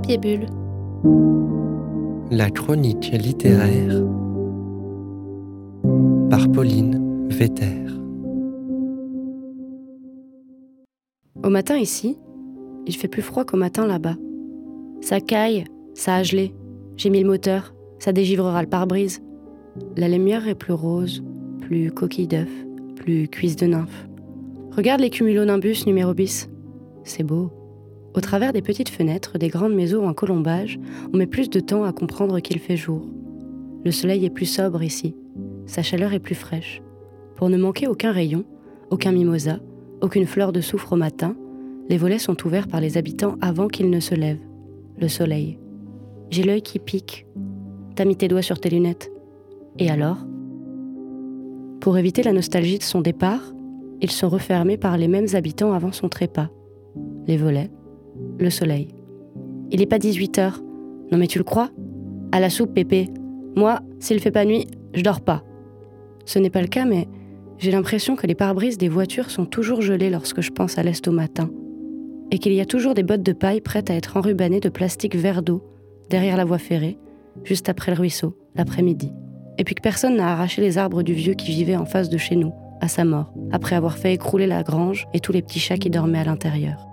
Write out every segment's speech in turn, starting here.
Papier Bulle. La chronique littéraire par Pauline Vetter. Au matin ici, il fait plus froid qu'au matin là-bas. Ça caille, ça a gelé. J'ai mis le moteur, ça dégivrera le pare-brise. La lumière est plus rose, plus coquille d'œuf, plus cuisse de nymphe. Regarde les cumulonimbus numéro bis. C'est beau. Au travers des petites fenêtres des grandes maisons en colombage, on met plus de temps à comprendre qu'il fait jour. Le soleil est plus sobre ici, sa chaleur est plus fraîche. Pour ne manquer aucun rayon, aucun mimosa, aucune fleur de soufre au matin, les volets sont ouverts par les habitants avant qu'ils ne se lèvent. Le soleil. J'ai l'œil qui pique. T'as mis tes doigts sur tes lunettes. Et alors? Pour éviter la nostalgie de son départ, ils sont refermés par les mêmes habitants avant son trépas. Les volets, le soleil. Il n'est pas 18 heures. Non mais tu le crois? À la soupe, Pépé. Moi, s'il fait pas nuit, je dors pas. Ce n'est pas le cas, mais j'ai l'impression que les pare-brises des voitures sont toujours gelées lorsque je pense à l'est au matin. Et qu'il y a toujours des bottes de paille prêtes à être enrubannées de plastique vert d'eau derrière la voie ferrée, juste après le ruisseau, l'après-midi. Et puis que personne n'a arraché les arbres du vieux qui vivait en face de chez nous, à sa mort, après avoir fait écrouler la grange et tous les petits chats qui dormaient à l'intérieur.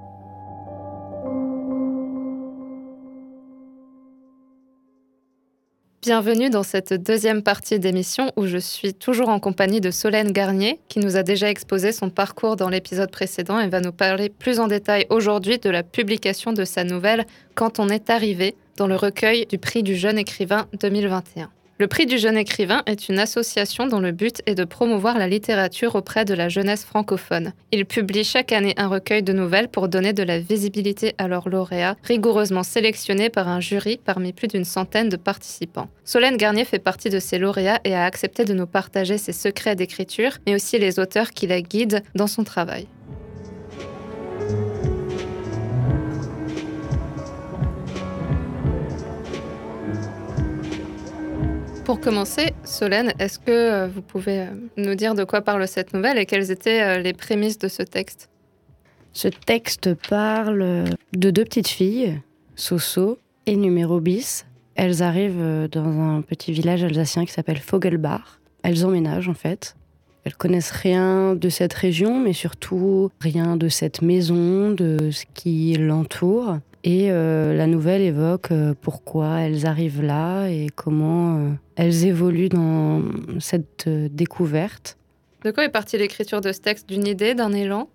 Bienvenue dans cette deuxième partie d'émission où je suis toujours en compagnie de Solène Garnier qui nous a déjà exposé son parcours dans l'épisode précédent et va nous parler plus en détail aujourd'hui de la publication de sa nouvelle Quand on est arrivé dans le recueil du prix du jeune écrivain 2021. Le prix du jeune écrivain est une association dont le but est de promouvoir la littérature auprès de la jeunesse francophone. Il publie chaque année un recueil de nouvelles pour donner de la visibilité à leurs lauréats, rigoureusement sélectionnés par un jury parmi plus d'une centaine de participants. Solène Garnier fait partie de ces lauréats et a accepté de nous partager ses secrets d'écriture, mais aussi les auteurs qui la guident dans son travail. Pour commencer, Solène, est-ce que euh, vous pouvez euh, nous dire de quoi parle cette nouvelle et quelles étaient euh, les prémices de ce texte? Ce texte parle de deux petites filles, Soso et Numéro bis. Elles arrivent dans un petit village alsacien qui s'appelle Fogelbach. Elles emménagent en fait. Elles connaissent rien de cette région, mais surtout rien de cette maison, de ce qui l'entoure. Et euh, la nouvelle évoque euh, pourquoi elles arrivent là et comment euh, elles évoluent dans cette découverte. De quoi est partie l'écriture de ce texte? D'une idée, d'un élan?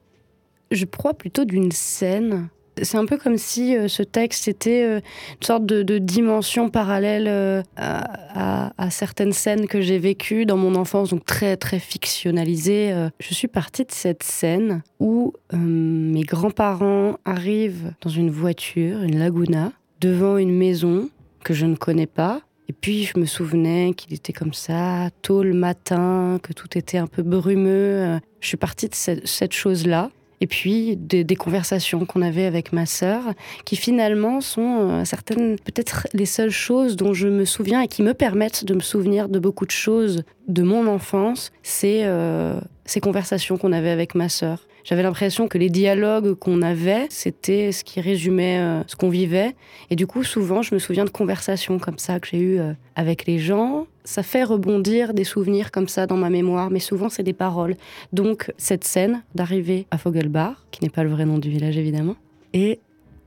Je crois plutôt d'une scène c'est un peu comme si euh, ce texte était euh, une sorte de, dimension parallèle euh, à, certaines scènes que j'ai vécues dans mon enfance, donc très très fictionnalisées. Je suis partie de cette scène où mes grands-parents arrivent dans une voiture, une Laguna, devant une maison que je ne connais pas. Et puis je me souvenais qu'il était comme ça, tôt le matin, que tout était un peu brumeux. Je suis partie de cette chose-là et puis des, conversations qu'on avait avec ma sœur, qui finalement sont euh, certaines, peut-être les seules choses dont je me souviens et qui me permettent de me souvenir de beaucoup de choses de mon enfance, c'est euh, ces conversations qu'on avait avec ma sœur. J'avais l'impression que les dialogues qu'on avait, c'était ce qui résumait euh, ce qu'on vivait. Et du coup, souvent, je me souviens de conversations comme ça que j'ai eues avec les gens, ça fait rebondir des souvenirs comme ça dans ma mémoire, mais souvent c'est des paroles. Donc cette scène d'arriver à Fogelbach, qui n'est pas le vrai nom du village évidemment, et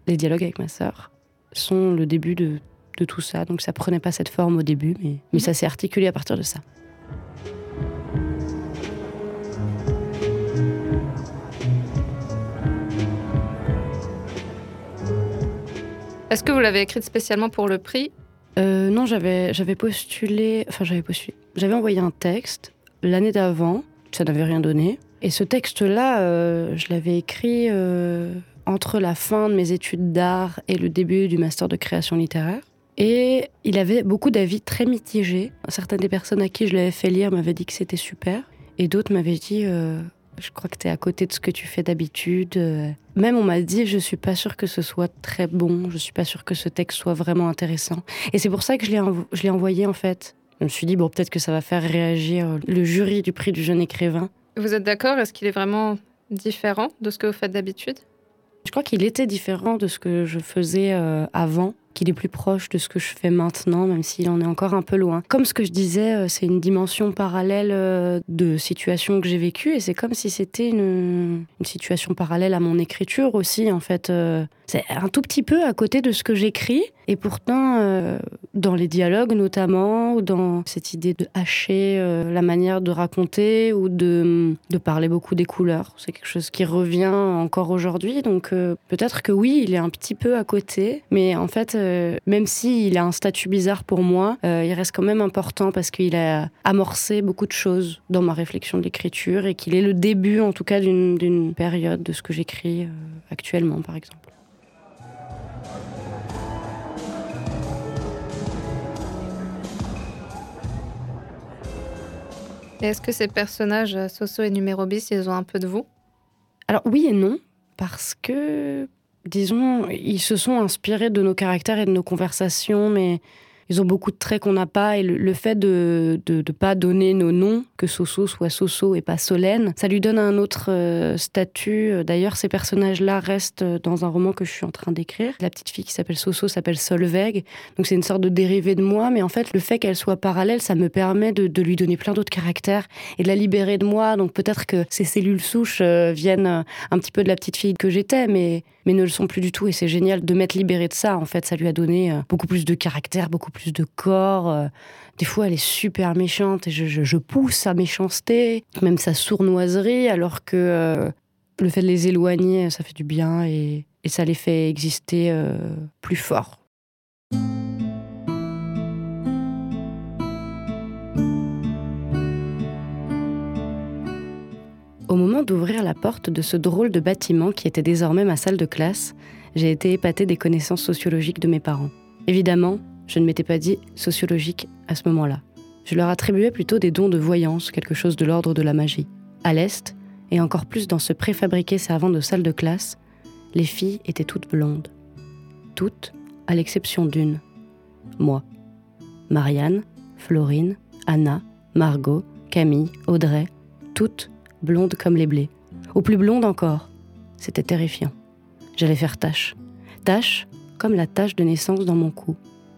les dialogues avec ma sœur sont le début de, tout ça. Donc ça prenait pas cette forme au début, mais ça s'est articulé à partir de ça. Est-ce que vous l'avez écrite spécialement pour le prix euh, non, j'avais, postulé, enfin j'avais postulé, j'avais envoyé un texte l'année d'avant, ça n'avait rien donné. Et ce texte-là, euh, je l'avais écrit euh, entre la fin de mes études d'art et le début du master de création littéraire. Et il avait beaucoup d'avis très mitigés. Certaines des personnes à qui je l'avais fait lire m'avaient dit que c'était super. Et d'autres m'avaient dit je crois que tu es à côté de ce que tu fais d'habitude. Euh. Même on m'a dit, je suis pas sûre que ce soit très bon, je suis pas sûre que ce texte soit vraiment intéressant. Et c'est pour ça que je l'ai, envoyé en fait. Je me suis dit, bon, peut-être que ça va faire réagir le jury du prix du jeune écrivain. Vous êtes d'accord? Est-ce qu'il est vraiment différent de ce que vous faites d'habitude? Je crois qu'il était différent de ce que je faisais euh, avant qu'il est plus proche de ce que je fais maintenant, même s'il en est encore un peu loin. Comme ce que je disais, euh, c'est une dimension parallèle euh, de situations que j'ai vécues, et c'est comme si c'était une, situation parallèle à mon écriture aussi, en fait. Euh. c'est un tout petit peu à côté de ce que j'écris, et pourtant, dans les dialogues notamment, ou dans cette idée de hacher la manière de raconter, ou de, parler beaucoup des couleurs, c'est quelque chose qui revient encore aujourd'hui, donc peut-être que oui, il est un petit peu à côté, mais en fait, euh, même s'il a un statut bizarre pour moi, euh, il reste quand même important parce qu'il a amorcé beaucoup de choses dans ma réflexion de l'écriture et qu'il est le début, en tout cas, d'une période de ce que j'écris euh, actuellement, par exemple. Est-ce que ces personnages, Soso et Numéro Bis, ils ont un peu de vous? Alors oui et non, parce que disons, ils se sont inspirés de nos caractères et de nos conversations, mais ils ont beaucoup de traits qu'on n'a pas. Et le, fait de ne pas donner nos noms, que Soso soit Soso et pas Solène, ça lui donne un autre euh, statut. D'ailleurs, ces personnages-là restent dans un roman que je suis en train d'écrire. La petite fille qui s'appelle Soso s'appelle Solveig. Donc c'est une sorte de dérivé de moi. Mais en fait, le fait qu'elle soit parallèle, ça me permet de, lui donner plein d'autres caractères et de la libérer de moi. Donc peut-être que ces cellules souches euh, viennent euh, un petit peu de la petite fille que j'étais, mais, mais ne le sont plus du tout. Et c'est génial de m'être libérée de ça. En fait, ça lui a donné beaucoup plus de caractère, beaucoup plus de corps. Euh, des fois, elle est super méchante et je, pousse sa méchanceté, même sa sournoiserie, alors que euh, le fait de les éloigner, ça fait du bien et, ça les fait exister euh, plus fort. D'ouvrir la porte de ce drôle de bâtiment qui était désormais ma salle de classe, j'ai été épatée des connaissances sociologiques de mes parents. Évidemment, je ne m'étais pas dit sociologique à ce moment-là. Je leur attribuais plutôt des dons de voyance, quelque chose de l'ordre de la magie. À l'Est, et encore plus dans ce préfabriqué servant de salle de classe, les filles étaient toutes blondes. Toutes, à l'exception d'une. Moi. Marianne, Florine, Anna, Margot, Camille, Audrey, toutes blondes comme les blés. Ou plus blondes encore. C'était terrifiant. J'allais faire tâche. Tâche comme la tache de naissance dans mon cou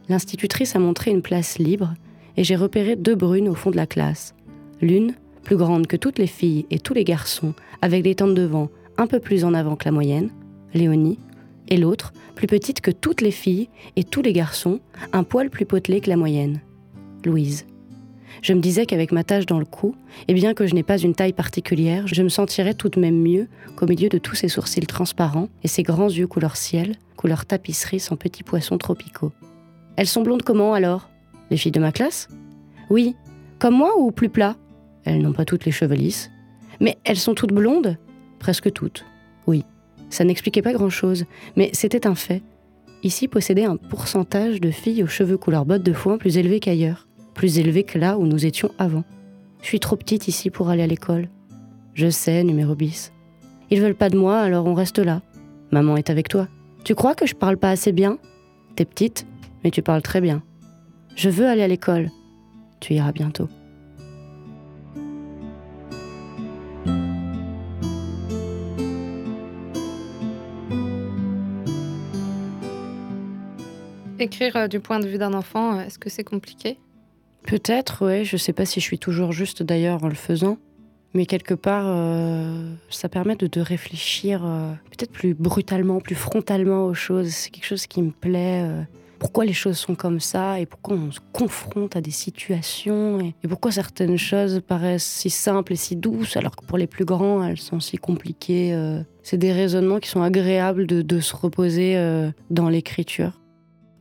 l'institutrice a montré une place libre et j'ai repéré deux brunes au fond de la classe. L'une, plus grande que toutes les filles et tous les garçons, avec des temps de devant un peu plus en avant que la moyenne, Léonie, et l'autre, plus petite que toutes les filles et tous les garçons, un poil plus potelé que la moyenne, Louise. Je me disais qu'avec ma tache dans le cou, et bien que je n'ai pas une taille particulière, je me sentirais tout de même mieux qu'au milieu de tous ces sourcils transparents et ces grands yeux couleur ciel, couleur tapisserie sans petits poissons tropicaux. Elles sont blondes comment alors? Les filles de ma classe? Oui. Comme moi ou plus plat Elles n'ont pas toutes les cheveux lisses. Mais elles sont toutes blondes? Presque toutes. Oui. Ça n'expliquait pas grand-chose, mais c'était un fait. Ici possédait un pourcentage de filles aux cheveux couleur bottes de foin plus élevé qu'ailleurs, plus élevé que là où nous étions avant. Je suis trop petite ici pour aller à l'école. Je sais, numéro bis. Ils veulent pas de moi, alors on reste là. Maman est avec toi. Tu crois que je parle pas assez bien? T'es petite, mais tu parles très bien. Je veux aller à l'école. Tu iras bientôt. Écrire euh, du point de vue d'un enfant, euh, est-ce que c'est compliqué? Peut-être, oui. Je sais pas si je suis toujours juste d'ailleurs en le faisant. Mais quelque part, euh, ça permet de, réfléchir peut-être plus brutalement, plus frontalement aux choses. C'est quelque chose qui me plaît pourquoi les choses sont comme ça et pourquoi on se confronte à des situations et, pourquoi certaines choses paraissent si simples et si douces alors que pour les plus grands elles sont si compliquées. Euh. c'est des raisonnements qui sont agréables de, se reposer euh, dans l'écriture.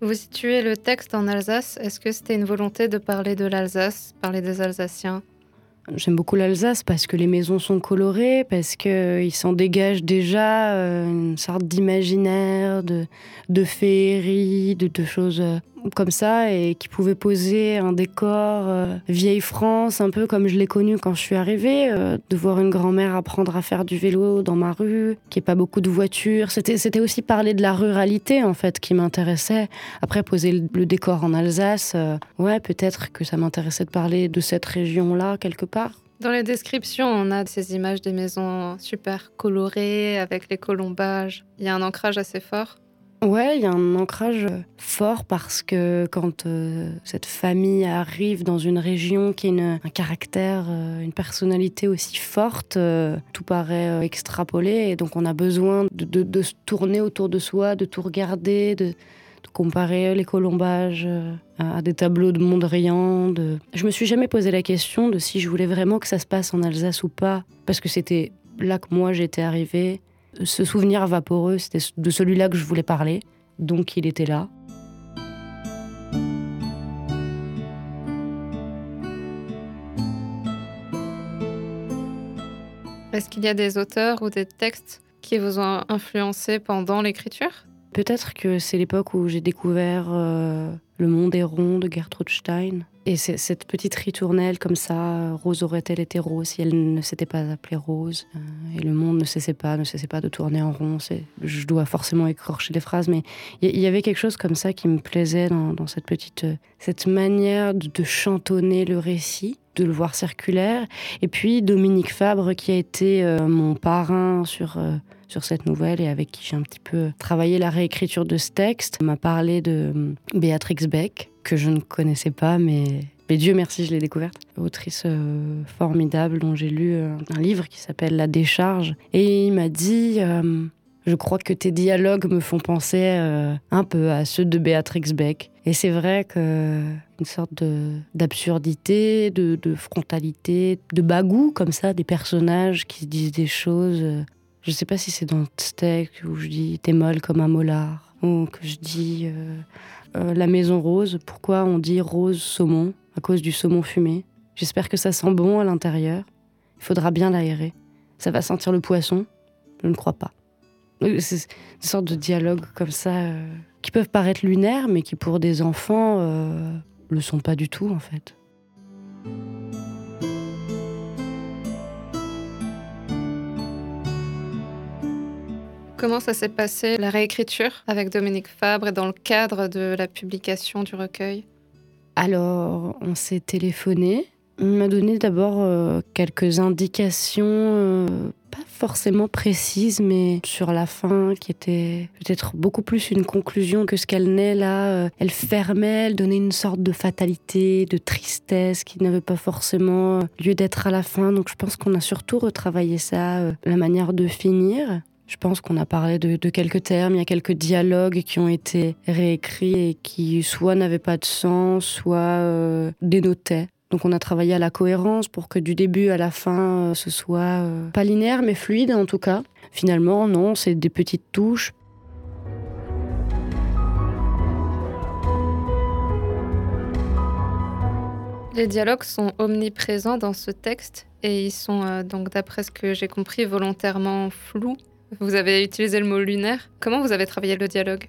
Vous situez le texte en Alsace. Est-ce que c'était une volonté de parler de l'Alsace, parler des Alsaciens? J'aime beaucoup l'Alsace parce que les maisons sont colorées, parce qu'il euh, s'en dégage déjà euh, une sorte d'imaginaire, de, de féerie, de, de choses euh, comme ça et qui pouvait poser un décor euh, vieille France, un peu comme je l'ai connu quand je suis arrivée, euh, de voir une grand-mère apprendre à faire du vélo dans ma rue, qui est pas beaucoup de voitures. C'était, c'était aussi parler de la ruralité en fait qui m'intéressait. Après poser le, décor en Alsace, euh, ouais peut-être que ça m'intéressait de parler de cette région-là quelque part. Dans les descriptions, on a ces images des maisons super colorées avec les colombages. Il y a un ancrage assez fort. Ouais, il y a un ancrage fort parce que quand euh, cette famille arrive dans une région qui a un caractère, euh, une personnalité aussi forte, euh, tout paraît extrapolé et donc on a besoin de, se tourner autour de soi, de tout regarder, de, comparer les colombages à, des tableaux de Mondrian. De... Je me suis jamais posé la question de si je voulais vraiment que ça se passe en Alsace ou pas, parce que c'était là que moi j'étais arrivée ce souvenir vaporeux, c'était de celui-là que je voulais parler, donc il était là. Est-ce qu'il y a des auteurs ou des textes qui vous ont influencé pendant l'écriture? Peut-être que c'est l'époque où j'ai découvert euh, Le monde est rond de Gertrude Stein. Et cette petite ritournelle comme ça, Rose aurait-elle été rose si elle ne s'était pas appelée Rose euh, Et le monde ne cessait pas, ne cessait pas de tourner en rond. Je dois forcément écorcher les phrases, mais il y, avait quelque chose comme ça qui me plaisait dans, cette petite, euh, cette manière de, chantonner le récit, de le voir circulaire. Et puis Dominique Fabre qui a été euh, mon parrain sur sur cette nouvelle et avec qui j'ai un petit peu travaillé la réécriture de ce texte, m'a parlé de Béatrix Beck, que je ne connaissais pas, mais, mais Dieu merci, je l'ai découverte. Autrice euh, formidable dont j'ai lu euh, un livre qui s'appelle La décharge. Et il m'a dit euh, Je crois que tes dialogues me font penser un peu à ceux de Béatrix Beck. Et c'est vrai que une sorte d'absurdité, de, de, frontalité, de bagou comme ça, des personnages qui se disent des choses. Je ne sais pas si c'est dans Steak où je dis t'es molle comme un molar, ou que je dis euh, la maison rose. Pourquoi on dit rose saumon À cause du saumon fumé? J'espère que ça sent bon à l'intérieur. Il faudra bien l'aérer. Ça va sentir le poisson? Je ne crois pas. C'est une sorte de dialogue comme ça euh, qui peuvent paraître lunaires, mais qui pour des enfants euh, le sont pas du tout en fait. Comment ça s'est passé, la réécriture avec Dominique Fabre et dans le cadre de la publication du recueil? Alors, on s'est téléphoné. Il m'a donné d'abord euh, quelques indications, euh, pas forcément précises, mais sur la fin, qui était peut-être beaucoup plus une conclusion que ce qu'elle n'est là. Euh, elle fermait, elle donnait une sorte de fatalité, de tristesse qui n'avait pas forcément lieu d'être à la fin. Donc je pense qu'on a surtout retravaillé ça, la manière de finir. Je pense qu'on a parlé de, quelques termes, il y a quelques dialogues qui ont été réécrits et qui soit n'avaient pas de sens, soit euh, dénotaient. Donc on a travaillé à la cohérence pour que du début à la fin, euh, ce soit euh, pas linéaire mais fluide en tout cas. Finalement, non, c'est des petites touches. Les dialogues sont omniprésents dans ce texte et ils sont donc, d'après ce que j'ai compris, volontairement flous. Vous avez utilisé le mot lunaire. Comment vous avez travaillé le dialogue?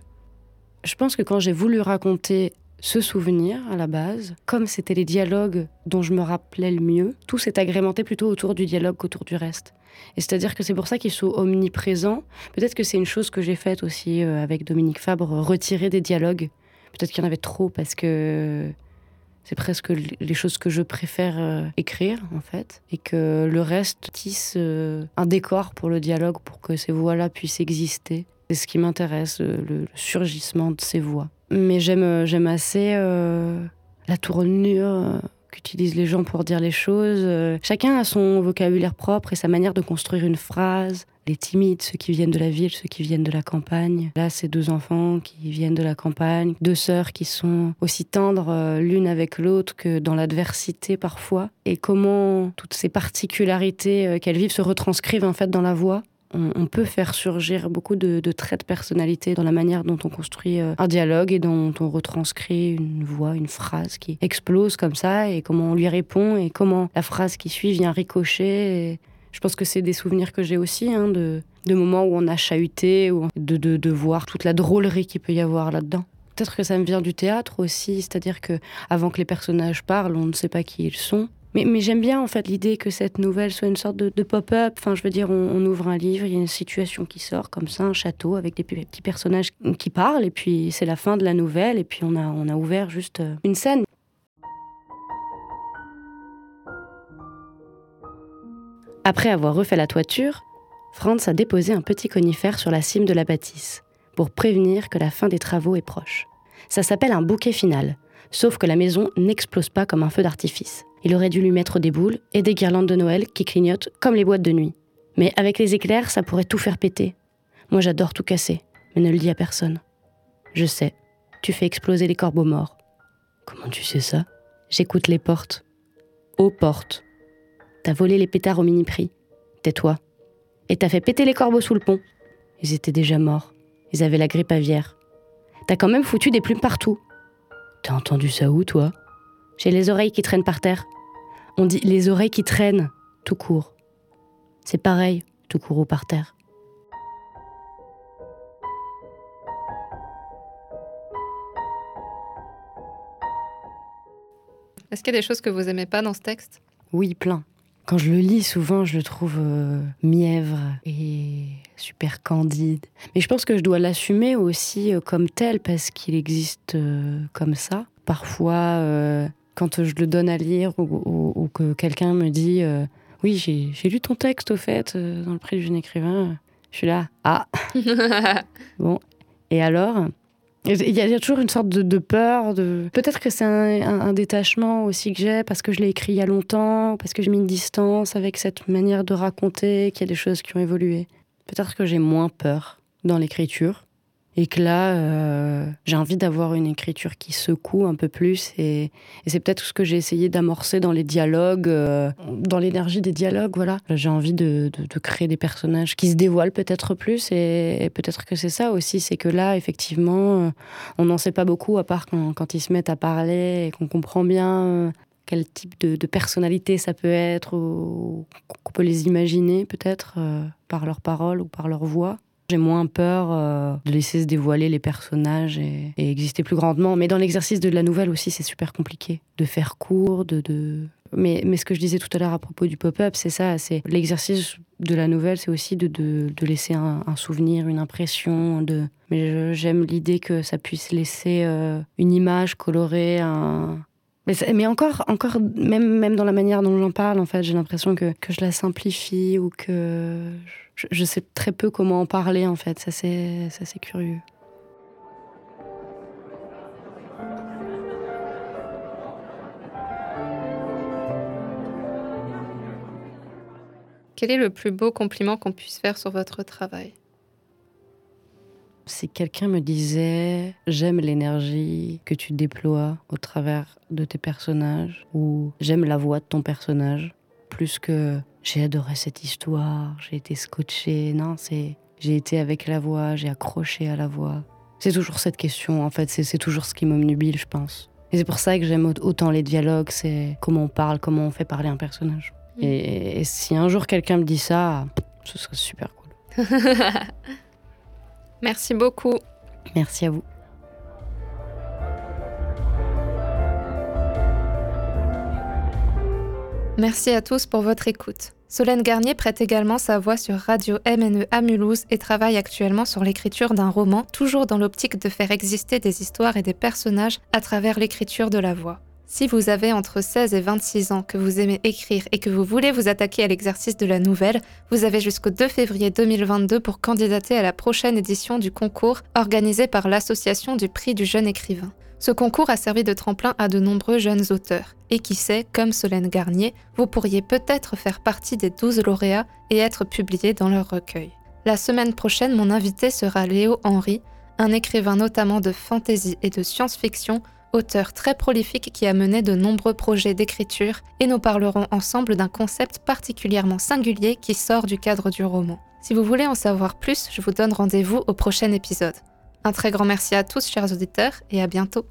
Je pense que quand j'ai voulu raconter ce souvenir à la base, comme c'était les dialogues dont je me rappelais le mieux, tout s'est agrémenté plutôt autour du dialogue qu'autour du reste. Et c'est-à-dire que c'est pour ça qu'ils sont omniprésents. Peut-être que c'est une chose que j'ai faite aussi euh, avec Dominique Fabre, retirer des dialogues. Peut-être qu'il y en avait trop parce que c'est presque les choses que je préfère euh, écrire, en fait. Et que le reste tisse euh, un décor pour le dialogue, pour que ces voix-là puissent exister. C'est ce qui m'intéresse, le, surgissement de ces voix. Mais j'aime, j'aime assez la tournure qu'utilisent les gens pour dire les choses. Chacun a son vocabulaire propre et sa manière de construire une phrase les timides, ceux qui viennent de la ville, ceux qui viennent de la campagne. Là, c'est deux enfants qui viennent de la campagne, deux sœurs qui sont aussi tendres euh, l'une avec l'autre que dans l'adversité parfois. Et comment toutes ces particularités euh, qu'elles vivent se retranscrivent en fait dans la voix. On, peut faire surgir beaucoup de, traits de personnalité dans la manière dont on construit euh, un dialogue et dont on retranscrit une voix, une phrase qui explose comme ça et comment on lui répond et comment la phrase qui suit vient ricocher. Je pense que c'est des souvenirs que j'ai aussi, hein, de, de, moments où on a chahuté, ou de, de, voir toute la drôlerie qu'il peut y avoir là-dedans. Peut-être que ça me vient du théâtre aussi, c'est-à-dire que avant que les personnages parlent, on ne sait pas qui ils sont. Mais, j'aime bien en fait l'idée que cette nouvelle soit une sorte de, pop-up. Enfin, je veux dire, on, on, ouvre un livre, il y a une situation qui sort comme ça, un château avec des petits personnages qui parlent, et puis c'est la fin de la nouvelle, et puis on a, on a ouvert juste euh, une scène. Après avoir refait la toiture, Franz a déposé un petit conifère sur la cime de la bâtisse pour prévenir que la fin des travaux est proche. Ça s'appelle un bouquet final, sauf que la maison n'explose pas comme un feu d'artifice. Il aurait dû lui mettre des boules et des guirlandes de Noël qui clignotent comme les boîtes de nuit. Mais avec les éclairs, ça pourrait tout faire péter. Moi j'adore tout casser, mais ne le dis à personne. Je sais, tu fais exploser les corbeaux morts. Comment tu sais ça? J'écoute les portes. Aux portes. T'as volé les pétards au mini-prix. Tais-toi. Et t'as fait péter les corbeaux sous le pont. Ils étaient déjà morts. Ils avaient la grippe aviaire. T'as quand même foutu des plumes partout. T'as entendu ça où, toi? J'ai les oreilles qui traînent par terre. On dit les oreilles qui traînent, tout court. C'est pareil, tout court ou par terre. Est-ce qu'il y a des choses que vous aimez pas dans ce texte? Oui, plein. Quand je le lis, souvent, je le trouve euh, mièvre et super candide. Mais je pense que je dois l'assumer aussi euh, comme tel parce qu'il existe euh, comme ça. Parfois, quand je le donne à lire ou, que quelqu'un me dit Oui, j'ai lu ton texte au fait dans le prix du jeune écrivain, je suis là Ah Bon, et alors? Il y, a toujours une sorte de, peur. De... Peut-être que c'est un, détachement aussi que j'ai parce que je l'ai écrit il y a longtemps, parce que j'ai mis une distance avec cette manière de raconter, qu'il y a des choses qui ont évolué. Peut-être que j'ai moins peur dans l'écriture et que là, euh, j'ai envie d'avoir une écriture qui secoue un peu plus. Et, c'est peut-être ce que j'ai essayé d'amorcer dans les dialogues, euh, dans l'énergie des dialogues. Voilà, j'ai envie de, créer des personnages qui se dévoilent peut-être plus. Et, peut-être que c'est ça aussi, c'est que là, effectivement, euh, on n'en sait pas beaucoup à part quand, ils se mettent à parler et qu'on comprend bien quel type de, personnalité ça peut être, ou qu'on peut les imaginer peut-être par leurs paroles ou par leur voix. J'ai moins peur euh, de laisser se dévoiler les personnages et, exister plus grandement. Mais dans l'exercice de la nouvelle aussi, c'est super compliqué de faire court, de. Mais, ce que je disais tout à l'heure à propos du pop-up, c'est ça, c'est l'exercice de la nouvelle, c'est aussi de laisser un, souvenir, une impression. De... Mais j'aime l'idée que ça puisse laisser euh, une image colorée, un... Mais, encore, encore même, dans la manière dont j'en parle, en fait, j'ai l'impression que, que je la simplifie ou que je, sais très peu comment en parler en fait. Ça c'est, ça c'est curieux. Quel est le plus beau compliment qu'on puisse faire sur votre travail? Si quelqu'un me disait j'aime l'énergie que tu déploies au travers de tes personnages ou j'aime la voix de ton personnage plus que j'ai adoré cette histoire, j'ai été scotché. Non, c'est j'ai été avec la voix, j'ai accroché à la voix. C'est toujours cette question, en fait, c'est toujours ce qui m'omnubile, je pense. Et c'est pour ça que j'aime autant les dialogues, c'est comment on parle, comment on fait parler un personnage. Mm. Et, et, si un jour quelqu'un me dit ça, ce serait super cool. Merci beaucoup. Merci à vous. Merci à tous pour votre écoute. Solène Garnier prête également sa voix sur Radio MNE à Mulhouse et travaille actuellement sur l'écriture d'un roman, toujours dans l'optique de faire exister des histoires et des personnages à travers l'écriture de la voix. Si vous avez entre 16 et 26 ans, que vous aimez écrire et que vous voulez vous attaquer à l'exercice de la nouvelle, vous avez jusqu'au 2 février 2022 pour candidater à la prochaine édition du concours organisé par l'Association du prix du jeune écrivain. Ce concours a servi de tremplin à de nombreux jeunes auteurs. Et qui sait, comme Solène Garnier, vous pourriez peut-être faire partie des 12 lauréats et être publié dans leur recueil. La semaine prochaine, mon invité sera Léo Henry, un écrivain notamment de fantasy et de science-fiction, auteur très prolifique qui a mené de nombreux projets d'écriture, et nous parlerons ensemble d'un concept particulièrement singulier qui sort du cadre du roman. Si vous voulez en savoir plus, je vous donne rendez-vous au prochain épisode. Un très grand merci à tous, chers auditeurs, et à bientôt.